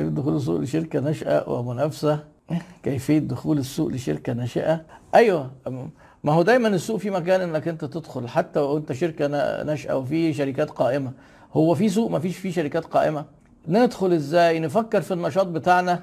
كيفيه دخول السوق لشركة ناشئة ومنافسة؟ كيفية دخول السوق لشركة ناشئة؟ أيوه ما هو دايما السوق في مكان إنك أنت تدخل حتى وانت شركة نا- ناشئة وفي شركات قائمة. هو في سوق ما فيش فيه شركات قائمة. ندخل إزاي؟ نفكر في النشاط بتاعنا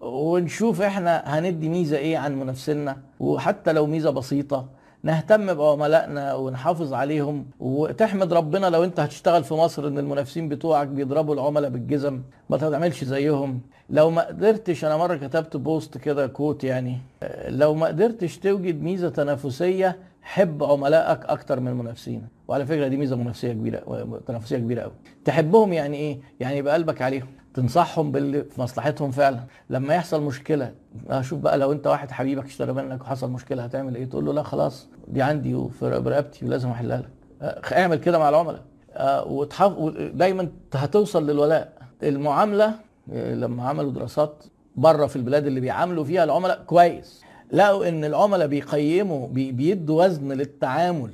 ونشوف إحنا هندي ميزة إيه عن منافسينا. وحتى لو ميزة بسيطة نهتم بعملائنا ونحافظ عليهم وتحمد ربنا لو انت هتشتغل في مصر ان المنافسين بتوعك بيضربوا العملاء بالجزم ما تعملش زيهم. لو ما قدرتش أنا مرة كتبت بوست كده كوت يعني آه، لو ما قدرتش توجد ميزة تنافسية حب عملائك أكتر من منافسينك وعلى فكرة دي ميزة منافسية كبيرة تنافسية كبيرة قوي تحبهم يعني إيه؟ يعني يبقى قلبك عليهم. تنصحهم باللي في مصلحتهم فعلا. لما يحصل مشكلة أشوف بقى لو أنت واحد حبيبك اشترى منك وحصل مشكلة هتعمل إيه؟ تقول له لا خلاص دي عندي وفي برقبتي ولازم أحلها لك. آه، اعمل كده مع العملاء. آه، وتحف... دايما هتوصل للولاء. المعاملة لما عملوا دراسات بره في البلاد اللي بيعاملوا فيها العملاء كويس. لقوا إن العملاء بيقيموا بي... بيدوا وزن للتعامل.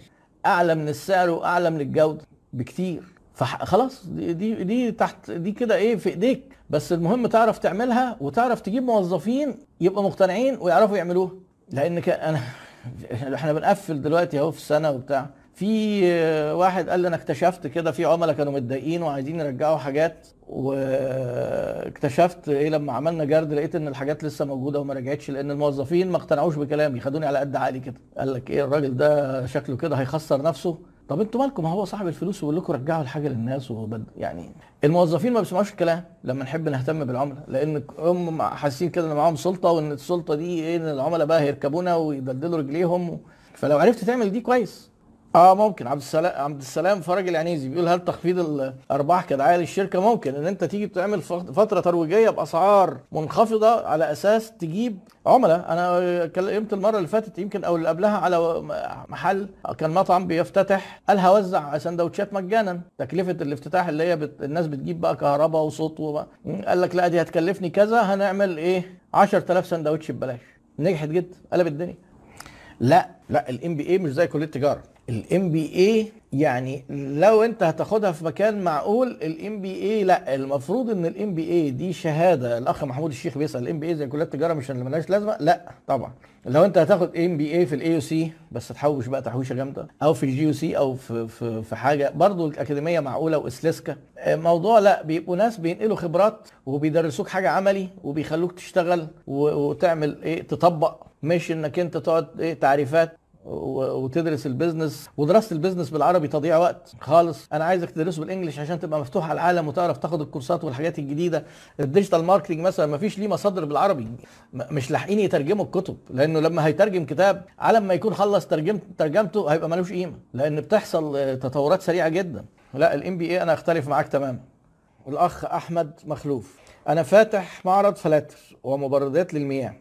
أعلى من السعر وأعلى من الجودة بكتير. فخلاص دي دي, دي تحت دي كده إيه في إيديك. بس المهم تعرف تعملها وتعرف تجيب موظفين يبقوا مقتنعين ويعرفوا يعملوها. لأن أنا إحنا بنقفل دلوقتي أهو في السنة وبتاع. في آه، واحد قال لي أنا اكتشفت كده في عملاء كانوا متضايقين وعايزين يرجعوا حاجات واكتشفت إيه لما عملنا جرد لقيت إن الحاجات لسه موجودة وما رجعتش لأن الموظفين ما اقتنعوش بكلامي خدوني على قد عقلي كده. قال لك إيه الراجل ده شكله كده هيخسر نفسه. طب أنتوا مالكم؟ ما هو صاحب الفلوس ويقول لكم رجعوا الحاجة للناس وبد... يعني الموظفين ما بيسمعوش الكلام لما نحب نهتم بالعملاء لأن هم حاسين كده إن معاهم سلطة وإن السلطة دي إيه إن العملاء بقى هيركبونا ويدلدلوا رجليهم. فلو عرفت تعمل دي كويس. آه ممكن. عبد السلام عبد السلام فرج العنيزي بيقول هل تخفيض الأرباح كدعايه للشركه ممكن. إن أنت تيجي تعمل فت- فترة ترويجية بأسعار منخفضة على أساس تجيب عملاء. أنا كلمت المرة اللي فاتت يمكن أو اللي قبلها على محل كان مطعم بيفتتح. قال هوزع سندوتشات مجانا. تكلفة الافتتاح اللي هي بت... الناس بتجيب بقى كهرباء وصوت وبقى. قال لك لا دي هتكلفني كذا هنعمل إيه؟ 10000 سندوتش ببلاش. نجحت جدا قلب الدنيا. لا لا ال MBA مش زي كلية تجاره ال MBA يعني لو انت هتاخدها في مكان معقول ال MBA لا المفروض إن ال MBA دي شهادة. الأخ محمود الشيخ بيسأل ال MBA زي كلية التجارة مش اللي ملهاش لازمة؟ لا طبعا. لو انت هتاخد MBA في ال AUC بس تحوش بقى تحويشة جامدة أو في ال GUC أو في في في حاجة برضو الأكاديمية معقولة واسلسكا آه، موضوع لا بيبقوا ناس بينقلوا خبرات وبيدرسوك حاجة عملي وبيخلوك تشتغل وتعمل إيه تطبق. مش إنك أنت تقعد إيه تعريفات. وتدرس ال business ودراسه ال business بالعربي تضييع وقت خالص. أنا عايزك تدرسه بال English عشان تبقى مفتوح على العالم وتعرف تاخد الكورسات والحاجات الجديدة. ال digital marketing مثلا ما فيش ليه مصادر بالعربي. مش لاحقين يترجموا الكتب لأنه لما هيترجم كتاب على ما يكون خلص ترجمت ترجمته هيبقى ملوش قيمة لأن بتحصل تطورات سريعة جدا. لا ال MBA أنا أختلف معاك تماما. والاخ أحمد مخلوف. أنا فاتح معرض فلاتر ومبردات للمياه.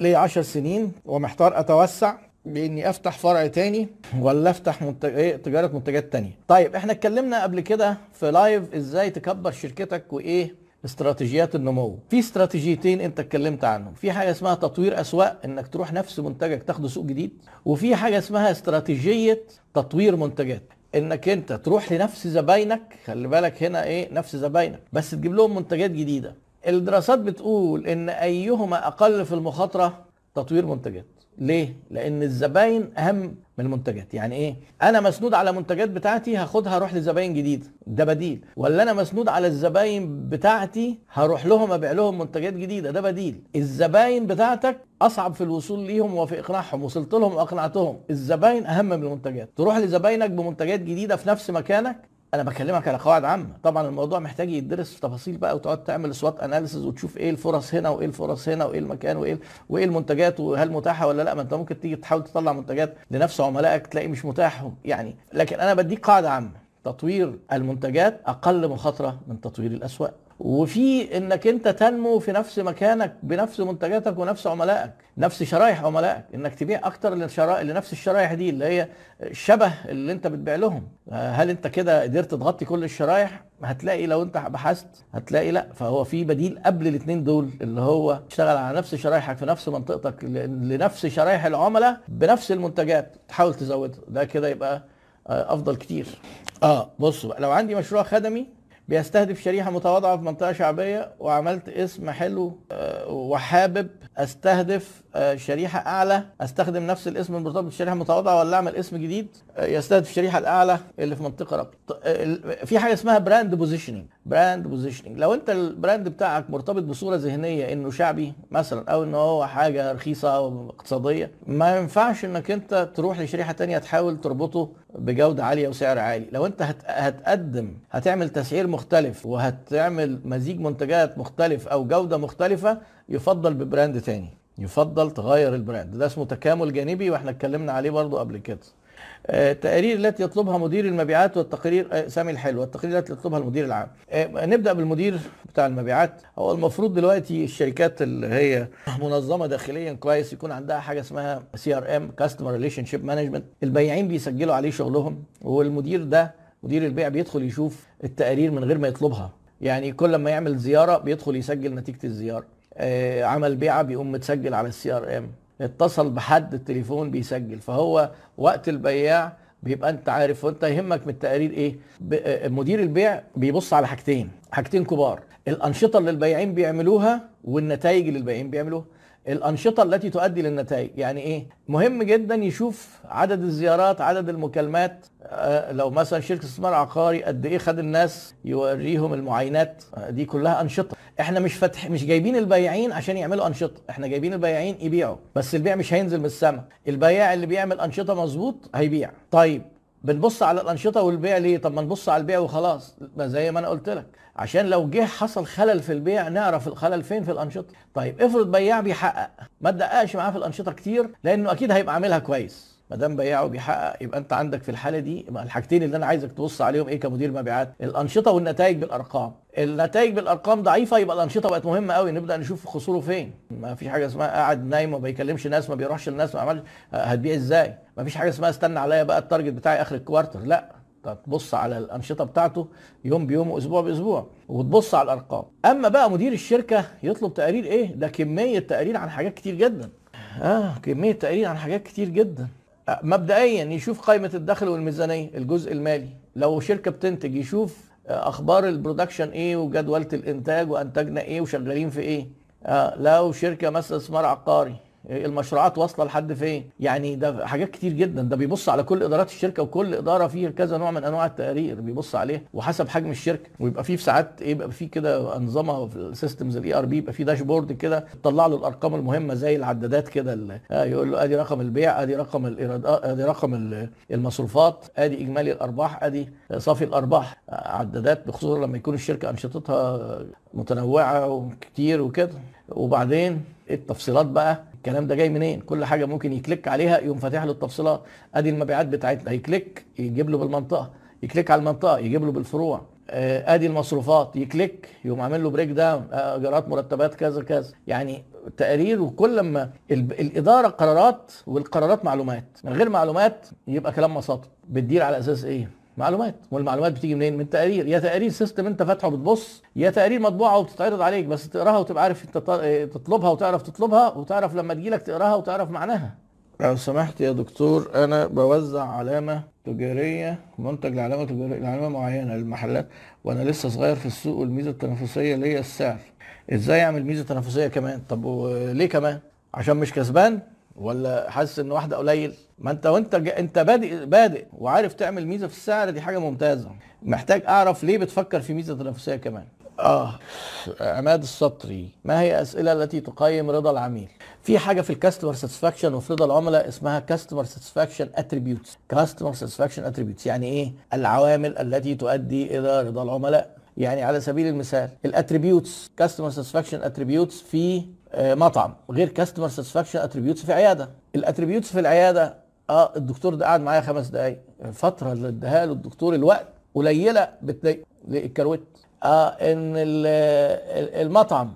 لي عشر سنين ومحتار أتوسع. بإني أفتح فرع تاني ولا أفتح منتج... إيه تجارة منتجات تانية. طيب إحنا اتكلمنا قبل كده في لايف إزاي تكبر شركتك وإيه استراتيجيات النمو. في استراتيجيتين أنت اتكلمت عنهم. في حاجة اسمها تطوير أسواق إنك تروح نفس منتجك تاخده سوق جديد. وفي حاجة اسمها استراتيجية تطوير منتجات. إنك أنت تروح لنفس زباينك خلي بالك هنا إيه نفس زباينك بس تجيب لهم منتجات جديدة. الدراسات بتقول إن أيهما أقل في المخاطرة تطوير منتجات. ليه؟ لأن الزباين أهم من المنتجات. يعني إيه؟ أنا مسنود على منتجات بتاعتي هاخدها أروح لزباين جديده ده بديل. ولا أنا مسنود على الزباين بتاعتي هروح لهم أبيع لهم منتجات جديدة. ده بديل. الزباين بتاعتك أصعب في الوصول ليهم وفي إقناعهم. وصلت لهم وأقنعتهم. الزباين أهم من المنتجات. تروح لزباينك بمنتجات جديدة في نفس مكانك أنا بكلمك على قواعد عامة. طبعا الموضوع محتاج يدرس في تفاصيل بقى وتقعد تعمل SWOT analysis وتشوف إيه الفرص هنا وإيه الفرص هنا وإيه المكان وإيه وإيه المنتجات وهل متاحة ولا لأ. ما أنت ممكن تيجي تحاول تطلع منتجات لنفس عملائك تلاقي مش متاح يعني لكن أنا بديك قاعدة عامة. تطوير المنتجات أقل مخاطرة من تطوير الأسواق. وفي إنك أنت تنمو في نفس مكانك بنفس منتجاتك ونفس عملائك نفس شرايح عملائك إنك تبيع أكتر لنفس الشرايح دي اللي هي الشبه اللي أنت بتبيع لهم. هل أنت كده قدرت تغطي كل الشرايح هتلاقي لو أنت بحثت هتلاقي لأ. فهو في بديل قبل الاثنين دول اللي هو تشتغل على نفس شرايحك في نفس منطقتك لنفس شرايح العملاء بنفس المنتجات تحاول تزودها. ده كده يبقى آه، أفضل كتير. آه بقى لو عندي مشروع خدمي بيستهدف شريحة متواضعة في منطقة شعبية وعملت اسم حلو آه، وحابب أستهدف آه، شريحة أعلى. أستخدم نفس الاسم المرتبط بالشريحه المتواضعه ولا أعمل اسم جديد؟ آه، يستهدف الشريحه الأعلى اللي في منطقة ال- في حاجة اسمها brand positioning brand positioning لو أنت ال brand بتاعك مرتبط بصورة ذهنية إنه شعبي مثلا أو إن هو حاجة رخيصة أو اقتصادية ما ينفعش إنك أنت تروح لشريحة تانية تحاول تربطه بجودة عالية وسعر عالي. لو أنت هت... هتقدم هتعمل تسعير مختلف وهتعمل مزيج منتجات مختلف أو جودة مختلفة يفضل ب brand تاني يفضل تغير ال brand. ده اسمه تكامل جانبي وإحنا اتكلمنا عليه برضو قبل كده. آه، التقارير التي يطلبها مدير المبيعات والتقارير آه، سامي الحلو التقارير التي يطلبها المدير العام. آه، نبدأ بالمدير بتاع المبيعات. هو المفروض دلوقتي الشركات اللي هي منظمة داخليا كويس يكون عندها حاجة اسمها CRM customer relationship management البياعين بيسجلوا عليه شغلهم والمدير ده مدير البيع بيدخل يشوف التقارير من غير ما يطلبها. يعني كل ما يعمل زيارة بيدخل يسجل نتيجة الزيارة. آه، عمل بيعه بيقوم متسجل على ال CRM اتصل بحد التليفون بيسجل. فهو وقت البياع بيبقى انت عارف وانت يهمك من التقارير إيه؟ آه، مدير البيع بيبص على حاجتين حاجتين كبار. الأنشطة اللي البياعين بيعملوها والنتائج اللي البياعين بيعملوها. الأنشطة التي تؤدي للنتائج يعني إيه؟ مهم جدا يشوف عدد الزيارات عدد المكالمات لو مثلا شركة استثمار عقاري قد إيه خد الناس يوريهم المعاينات آه، دي كلها أنشطة. إحنا مش فاتح مش جايبين البياعين عشان يعملوا أنشطة إحنا جايبين البياعين يبيعوا بس البيع مش هينزل من السماء. البياع اللي بيعمل أنشطة مظبوط هيبيع. طيب بنبص على الأنشطة والبيع ليه؟ طب ما نبص على البيع وخلاص زي ما أنا قلت لك. عشان لو جه حصل خلل في البيع نعرف الخلل فين في الأنشطة. طيب افرض بياع بيحقق ما تدققش معاه في الأنشطة كتير لأنه أكيد هيبقى عاملها كويس. ما دام بياعه بيحقق يبقى انت عندك في الحالة دي الحاجتين اللي أنا عايزك تبص عليهم إيه كمدير مبيعات؟ الأنشطة والنتائج بالأرقام. النتائج بالأرقام ضعيفة يبقى الأنشطة بقت مهمة قوي. نبدأ نشوف خسوره فين. ما في حاجة اسمها قاعد نايم ما بيكلمش ناس ما بيروحش للناس ما عملش هتبيع إزاي؟ ما فيش حاجة اسمها استنى عليا بقى ال target بتاعي آخر ال quarter. لا تبص على الأنشطة بتاعته يوم بيوم وأسبوع بأسبوع وتبص على الأرقام. أما بقى مدير الشركة يطلب تقارير إيه؟ ده كمية تقارير عن حاجات كتير جدا. آه كمية تقارير عن حاجات كتير جدا. مبدئيا يشوف قائمة الدخل والميزانية الجزء المالي. لو شركة بتنتج يشوف أخبار ال production إيه وجدولة الإنتاج وأنتجنا إيه وشغالين في إيه. آه لو شركة مثلا استثمار عقاري المشروعات واصلة لحد فين؟ يعني ده حاجات كتير جدا. ده بيبص على كل إدارات الشركة وكل إدارة فيه كذا نوع من أنواع التقارير بيبص عليها. وحسب حجم الشركة. ويبقى فيه في ساعات إيه؟ يبقى فيه كده أنظمة في ال systems ال ERP يبقى فيه dashboard كده تطلع له الأرقام المهمة زي العدادات كده آه يقول له أدي رقم البيع أدي رقم الايرادات أدي رقم ال- المصروفات أدي إجمالي الأرباح أدي صافي الأرباح. عدادات بخصوصا لما يكون الشركة أنشطتها متنوعة وكتير وكده. وبعدين التفصيلات بقى. الكلام ده جاي منين؟ كل حاجة ممكن ي click عليها يقوم فاتح له التفصيلات أدي المبيعات بتاعتنا. هي click يجيب له بالمنطقة. ي click على المنطقة يجيب له بالفروع. آه، أدي المصروفات. ي click يقوم عامل له breakdown آه، إيجارات مرتبات كذا كذا. يعني تقارير وكل ما ال- الإدارة قرارات والقرارات معلومات. من غير معلومات يبقى كلام مساطب بتدير على أساس إيه؟ معلومات. والمعلومات بتيجي منين؟ من تقارير. يا تقارير سيستم انت فاتحه بتبص يا تقارير مطبوعة وبتتعرض عليك بس تقراها وتبقى عارف انت ت- تطلبها وتعرف تطلبها وتعرف لما تجيلك تقراها وتعرف معناها. لو سمحت يا دكتور أنا بوزع علامة تجارية منتج لعلامة تجارية لعلامة معينة للمحلات وأنا لسه صغير في السوق والميزة التنافسية ليا السعر. إزاي أعمل ميزة تنافسية كمان؟ طب وليه كمان؟ عشان مش كسبان؟ ولا حاسس إن واحدة قليل؟ ما أنت وأنت أنت بادئ بادئ وعارف تعمل ميزة في السعر دي حاجة ممتازة. محتاج أعرف ليه بتفكر في ميزة تنافسيه كمان. آه. عماد السطري ما هي الأسئلة التي تقيم رضا العميل؟ في حاجة في ال customer satisfaction وفي رضا العملاء اسمها customer satisfaction attributes customer satisfaction attributes يعني إيه؟ العوامل التي تؤدي إلى رضا العملاء. يعني على سبيل المثال ال attributes customer satisfaction attributes في مطعم غير customer satisfaction attributes في عيادة. ال attributes في العيادة آه الدكتور ده قعد معايا خمس دقايق. الفترة اللي اداها له الدكتور الوقت قليلة بتضايق الكروت. آه إن ال- ال- المطعم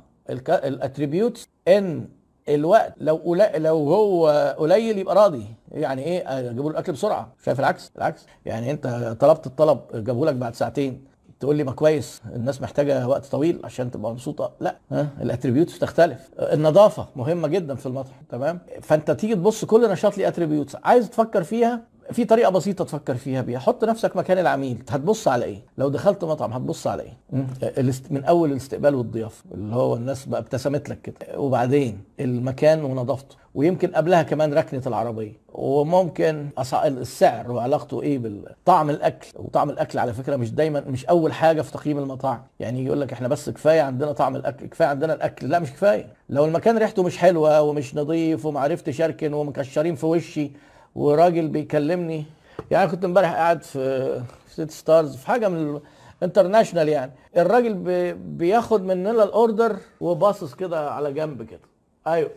ال attributes إن الوقت لو قليل لو هو قليل يبقى راضي. يعني إيه؟ جابوا له الأكل بسرعة. شايف العكس؟ العكس. يعني أنت طلبت الطلب جابوا لك بعد ساعتين. تقول لي ما كويس الناس محتاجة وقت طويل عشان تبقى مبسوطة. لا ها ال attributes بتختلف. النظافة مهمة جدا في المطعم تمام؟ فأنت تيجي تبص كل نشاط ليه attributes عايز تفكر فيها في طريقة بسيطة تفكر فيها بيها. حط نفسك مكان العميل. هتبص على إيه؟ لو دخلت مطعم هتبص على إيه. الاست- من أول الاستقبال والضيافة. اللي هو الناس بقى ابتسمت لك كده. وبعدين المكان ونظافته. ويمكن قبلها كمان ركنة العربية. وممكن السعر وعلاقته إيه بالطعم الأكل. وطعم الأكل على فكرة مش دايما مش أول حاجة في تقييم المطاعم. يعني يقول لك إحنا بس كفاية عندنا طعم الأكل كفاية عندنا الأكل. لا مش كفاية. لو المكان ريحته مش حلوة ومش نظيف ومعرفتش أركن ومكشرين في وشي وراجل بيكلمني يعني كنت امبارح قاعد في سيتي ستارز في حاجة من international يعني. الراجل بي بياخد مننا ال order وباصص كده على جنب كده. أيوه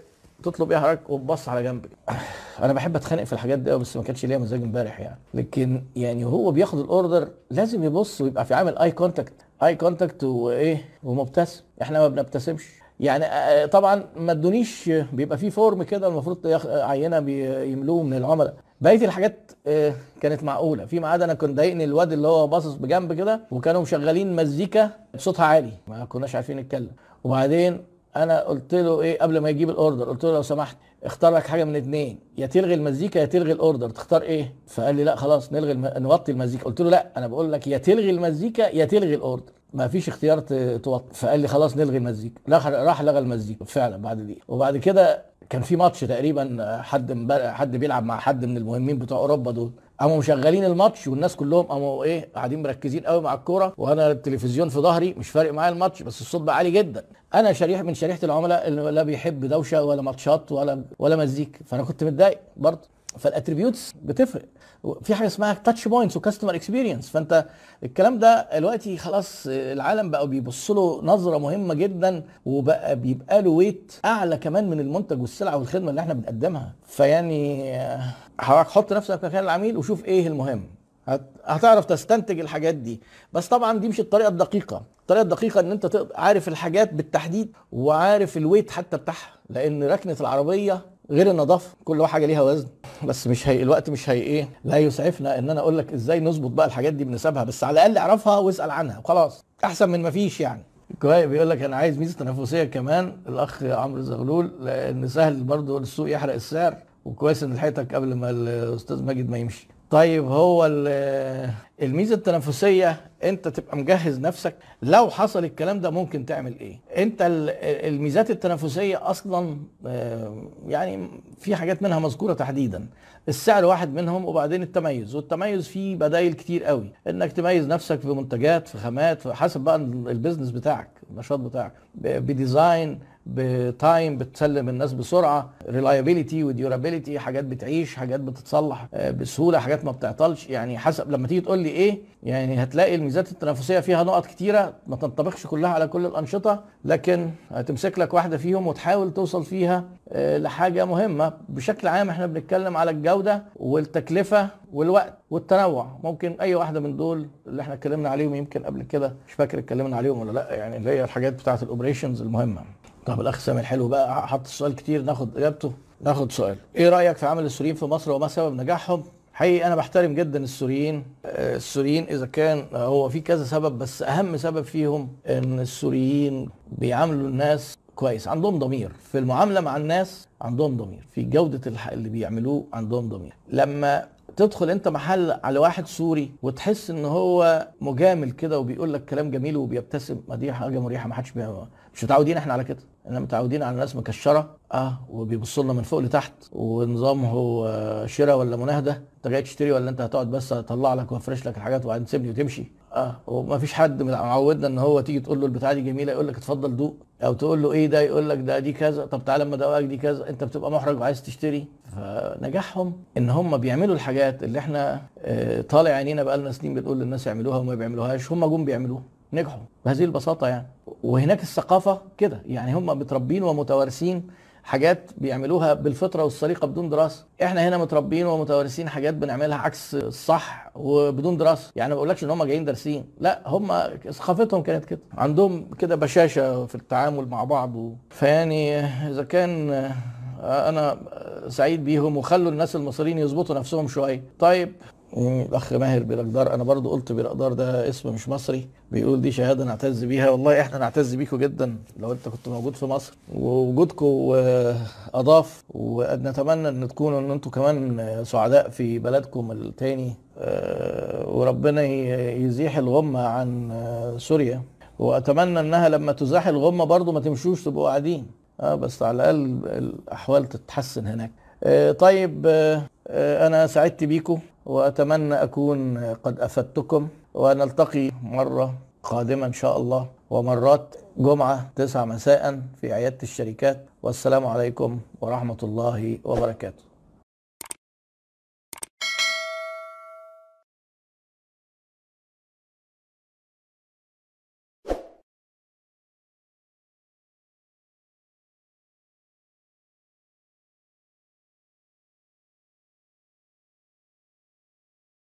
تطلب إيه حضرتك؟ وبص على جنب. أنا بحب أتخانق في الحاجات دي بس ما كانش ليا مزاج امبارح يعني. لكن يعني هو بياخد ال order لازم يبص ويبقى في عامل eye contact eye contact وإيه ومبتسم. إحنا ما بنبتسمش. يعني آه، طبعا ما ادونيش بيبقى في form كده المفروض عينة بيملوه من العملاء. بقية الحاجات آه، كانت معقولة. في ميعاد أنا كنت ضايقني الواد اللي هو باصص بجنب كده وكانوا مشغلين مزيكا بصوتها عالي. ما كناش عارفين نتكلم. وبعدين أنا قلت له إيه قبل ما يجيب الأوردر قلت له لو سمحت اختار لك حاجة من اتنين. يا تلغي المزيكا يا تلغي الأوردر. تختار إيه؟ فقال لي لا خلاص نلغي الم... نوطي المزيكا. قلت له لا أنا بقول لك يا تلغي المزيكا يا تلغي الأوردر. ما فيش اختيار توطي فقال لي خلاص نلغي المزيكا. راح لغى المزيكا فعلا بعد دقيقه وبعد كده كان في ماتش تقريبا حد حد بيلعب مع حد من المهمين بتوع أوروبا دول. قاموا مشغلين الماتش والناس كلهم قاموا إيه قاعدين مركزين قوي مع الكورة. وأنا التلفزيون في ظهري مش فارق معايا الماتش بس الصوت بقى عالي جدا. أنا شريحه من شريحة العملاء اللي لا بيحب دوشة ولا ماتشات ولا ولا مزيكا. فأنا كنت متضايق برضه. فال attributes بتفرق. في حاجة اسمها touch points و customer experience فأنت الكلام ده دلوقتي خلاص العالم بقوا بيبص له نظرة مهمة جدا وبقى بيبقى له weight أعلى كمان من المنتج والسلعه والخدمة اللي إحنا بنقدمها. فيعني آه، حط نفسك مكان العميل وشوف إيه المهم. هت- هتعرف تستنتج الحاجات دي. بس طبعا دي مش الطريقة الدقيقة. الطريقة الدقيقة إن أنت عارف الحاجات بالتحديد وعارف الويت حتى بتاعها. لأن ركنة العربية غير النظافه كل حاجة ليها وزن. بس مش هي الوقت مش هي إيه لا يسعفنا إن أنا أقول لك إزاي نظبط بقى الحاجات دي بنسبها بس على الأقل اعرفها واسأل عنها وخلاص. أحسن من ما فيش يعني. كويس بيقول لك أنا عايز ميزة تنافسية كمان الأخ عمرو زغلول لأن سهل برضه السوق يحرق السعر وكويس إن لحقتك قبل ما الأستاذ ماجد ما يمشي. طيب هو الميزة التنافسية انت تبقى مجهز نفسك. لو حصل الكلام ده ممكن تعمل إيه؟ انت ال- الميزات التنافسية أصلا آه، يعني في حاجات منها مذكورة تحديدا. السعر واحد منهم وبعدين التميز. والتميز فيه بدايل كتير قوي. انك تميز نفسك في منتجات في خامات حسب بقى ال business بتاعك النشاط بتاعك. ب design ب time بتسلم الناس بسرعة. reliability و durability حاجات بتعيش حاجات بتتصلح آه، بسهولة حاجات ما بتعطلش. يعني حسب لما تيجي تقول لي إيه يعني هتلاقي الميزات التنافسية فيها نقط كتيرة ما تنطبقش كلها على كل الأنشطة لكن هتمسك لك واحدة فيهم وتحاول توصل فيها آه، لحاجة مهمة. بشكل عام إحنا بنتكلم على الجودة والتكلفة والوقت والتنوع. ممكن أي واحدة من دول اللي إحنا اتكلمنا عليهم يمكن قبل كده مش فاكر اتكلمنا عليهم ولا لأ يعني اللي هي الحاجات بتاعة ال operations المهمة. طب الاخ سامي الحلو بقى حط السؤال كتير ناخد إجابته ناخد سؤال. إيه رأيك في عمل السوريين في مصر وما سبب نجاحهم؟ حقيقي أنا بحترم جدا السوريين. آه، السوريين إذا كان هو في كذا سبب بس أهم سبب فيهم إن السوريين بيعاملوا الناس كويس عندهم ضمير. في المعاملة مع الناس عندهم ضمير. في جودة اللي بيعملوه عندهم ضمير. لما تدخل أنت محل على واحد سوري وتحس إن هو مجامل كده وبيقول لك كلام جميل وبيبتسم ما دي حاجة مريحة ما حدش مش متعودين إحنا على كده. إحنا متعودين على ناس مكشرة آه وبيبصوا لنا من فوق لتحت ونظامه آه، شراء ولا مناهدة أنت جاي تشتري ولا أنت هتقعد بس اطلع لك وافرش لك الحاجات وبعدين تسيبني وتمشي. آه وما فيش حد معودنا إن هو تيجي تقول له البتاعة دي جميلة يقول لك اتفضل دوق. أو تقول له إيه ده يقول لك ده دي كذا. طب تعالى أما أدوقك دي كذا. أنت بتبقى محرج وعايز تشتري. فنجاحهم إن هم بيعملوا الحاجات اللي إحنا آه، طالع عينينا بقالنا سنين بنقول للناس يعملوها وما بيعملوهاش هم جم بيعملوها. نجحوا بهذه البساطة يعني. وهناك الثقافة كده يعني هم متربين ومتوارثين حاجات بيعملوها بالفطرة والسليقة بدون دراسة. إحنا هنا متربيين ومتوارثين حاجات بنعملها عكس الصح وبدون دراسة. يعني ما بقولكش إن هم جايين دارسين. لا هم ثقافتهم كانت كده. عندهم كده بشاشة في التعامل مع بعض و... فيعني إذا كان أنا سعيد بيهم وخلوا الناس المصريين يظبطوا نفسهم شوية. طيب الأخ ماهر بيرقدار أنا برضو قلت بيرقدار ده اسم مش مصري. بيقول دي شهادة نعتز بيها. والله إحنا نعتز بيكم جدا لو أنت كنت موجود في مصر. ووجودكم أضاف ونتمنى إن تكونوا إن أنتم كمان سعداء في بلدكم التاني. آه، وربنا يزيح الغمة عن سوريا. وأتمنى إنها لما تزاح الغمة برضو ما تمشوش تبقوا قاعدين. آه بس على الأقل الأحوال تتحسن هناك. آه، طيب آه، أنا سعدت بيكم وأتمنى أكون قد أفدتكم ونلتقي مرة قادمة إن شاء الله ومرات جمعة 9 مساء في عيادة الشركات. والسلام عليكم ورحمة الله وبركاته.